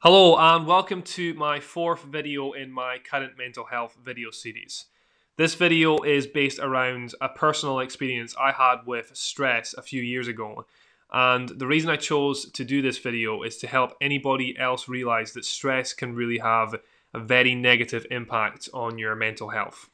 Hello and welcome to my fourth video in my current mental health video series. This video is based around a personal experience I had with stress a few years ago. And the reason I chose to do this video is to help anybody else realize that stress can really have a very negative impact on your mental health.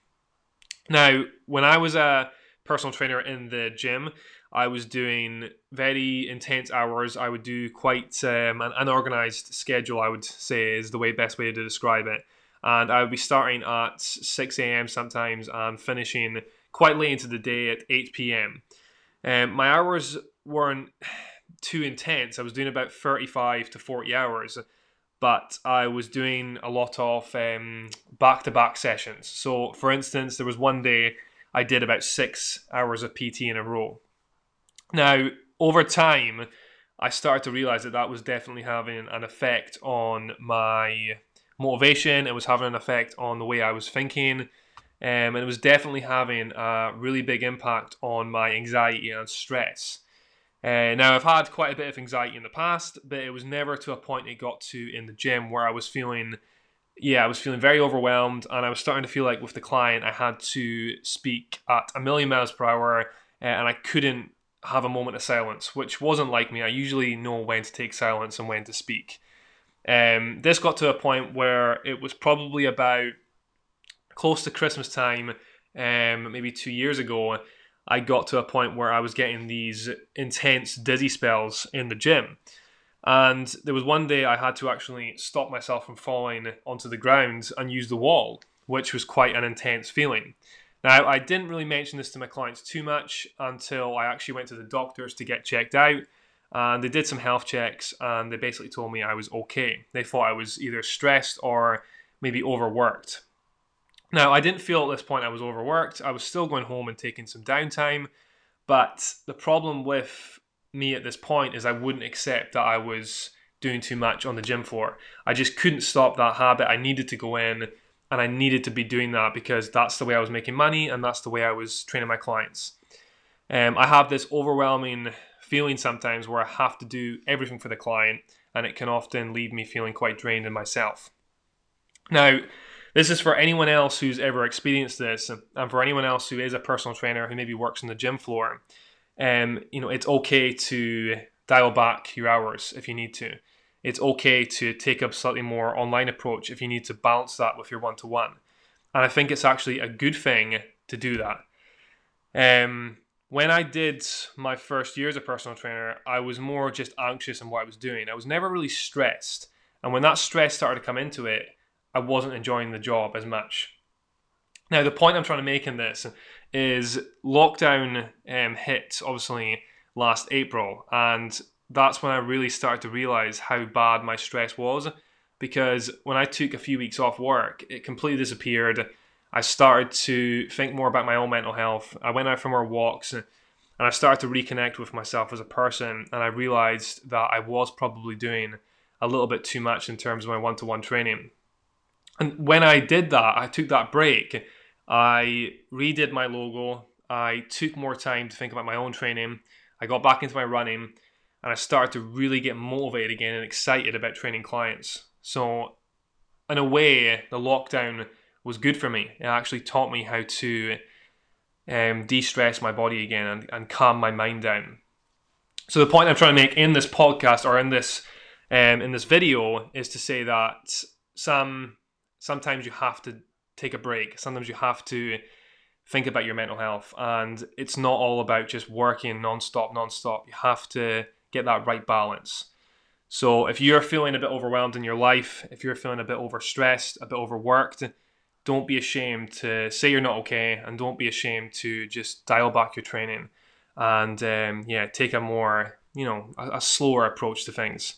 Now, when I was a personal trainer in the gym, I was doing very intense hours. I would do quite um, an unorganized schedule, I would say, is the way best way to describe it. And I would be starting at 6 a.m. sometimes and finishing quite late into the day at 8 p.m. Um, my hours weren't too intense. I was doing about 35 to 40 hours, but I was doing a lot of back to back sessions. So, for instance, there was one day I did about six hours of PT in a row. Now, over time, I started to realize that that was definitely having an effect on my motivation. It was having an effect on the way I was thinking. Um, and it was definitely having a really big impact on my anxiety and stress. Uh, now, I've had quite a bit of anxiety in the past, but it was never to a point it got to in the gym where I was feeling, yeah, I was feeling very overwhelmed. And I was starting to feel like with the client, I had to speak at a million miles per hour uh, and I couldn't have a moment of silence, which wasn't like me. I usually know when to take silence and when to speak. Um, this got to a point where it was probably about close to Christmas time, um, maybe two years ago. I got to a point where I was getting these intense dizzy spells in the gym. And there was one day I had to actually stop myself from falling onto the ground and use the wall, which was quite an intense feeling. Now, I didn't really mention this to my clients too much until I actually went to the doctors to get checked out. And they did some health checks and they basically told me I was okay. They thought I was either stressed or maybe overworked. Now, I didn't feel at this point I was overworked. I was still going home and taking some downtime. But the problem with me at this point is I wouldn't accept that I was doing too much on the gym floor. I just couldn't stop that habit. I needed to go in and I needed to be doing that because that's the way I was making money and that's the way I was training my clients. Um, I have this overwhelming feeling sometimes where I have to do everything for the client, and it can often leave me feeling quite drained in myself. Now, this is for anyone else who's ever experienced this, and for anyone else who is a personal trainer who maybe works on the gym floor. Um, you know, it's okay to dial back your hours if you need to it's okay to take a slightly more online approach if you need to balance that with your one to one. And I think it's actually a good thing to do that. Um, when I did my first year as a personal trainer, I was more just anxious in what I was doing. I was never really stressed. And when that stress started to come into it, I wasn't enjoying the job as much. Now, the point I'm trying to make in this is lockdown um, hit obviously last April, and that's when I really started to realize how bad my stress was. Because when I took a few weeks off work, it completely disappeared. I started to think more about my own mental health. I went out for more walks and I started to reconnect with myself as a person. And I realized that I was probably doing a little bit too much in terms of my one to one training. And when I did that, I took that break. I redid my logo. I took more time to think about my own training. I got back into my running and I started to really get motivated again and excited about training clients. So, in a way, the lockdown was good for me. It actually taught me how to um, de stress my body again and, and calm my mind down. So, the point I'm trying to make in this podcast or in this um, in this video is to say that some sometimes you have to take a break. Sometimes you have to think about your mental health, and it's not all about just working non-stop, non-stop. You have to get that right balance. So if you're feeling a bit overwhelmed in your life, if you're feeling a bit overstressed, a bit overworked, don't be ashamed to say you're not okay, and don't be ashamed to just dial back your training, and um, yeah, take a more you know a, a slower approach to things.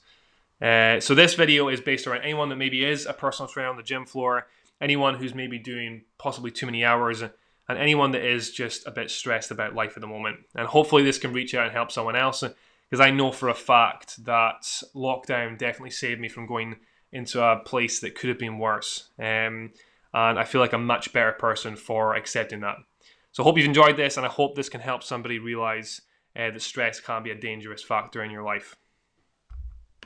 Uh, so this video is based around anyone that maybe is a personal trainer on the gym floor, anyone who's maybe doing possibly too many hours, and anyone that is just a bit stressed about life at the moment. And hopefully this can reach out and help someone else because I know for a fact that lockdown definitely saved me from going into a place that could have been worse. Um, and I feel like a much better person for accepting that. So I hope you've enjoyed this, and I hope this can help somebody realize uh, that stress can be a dangerous factor in your life.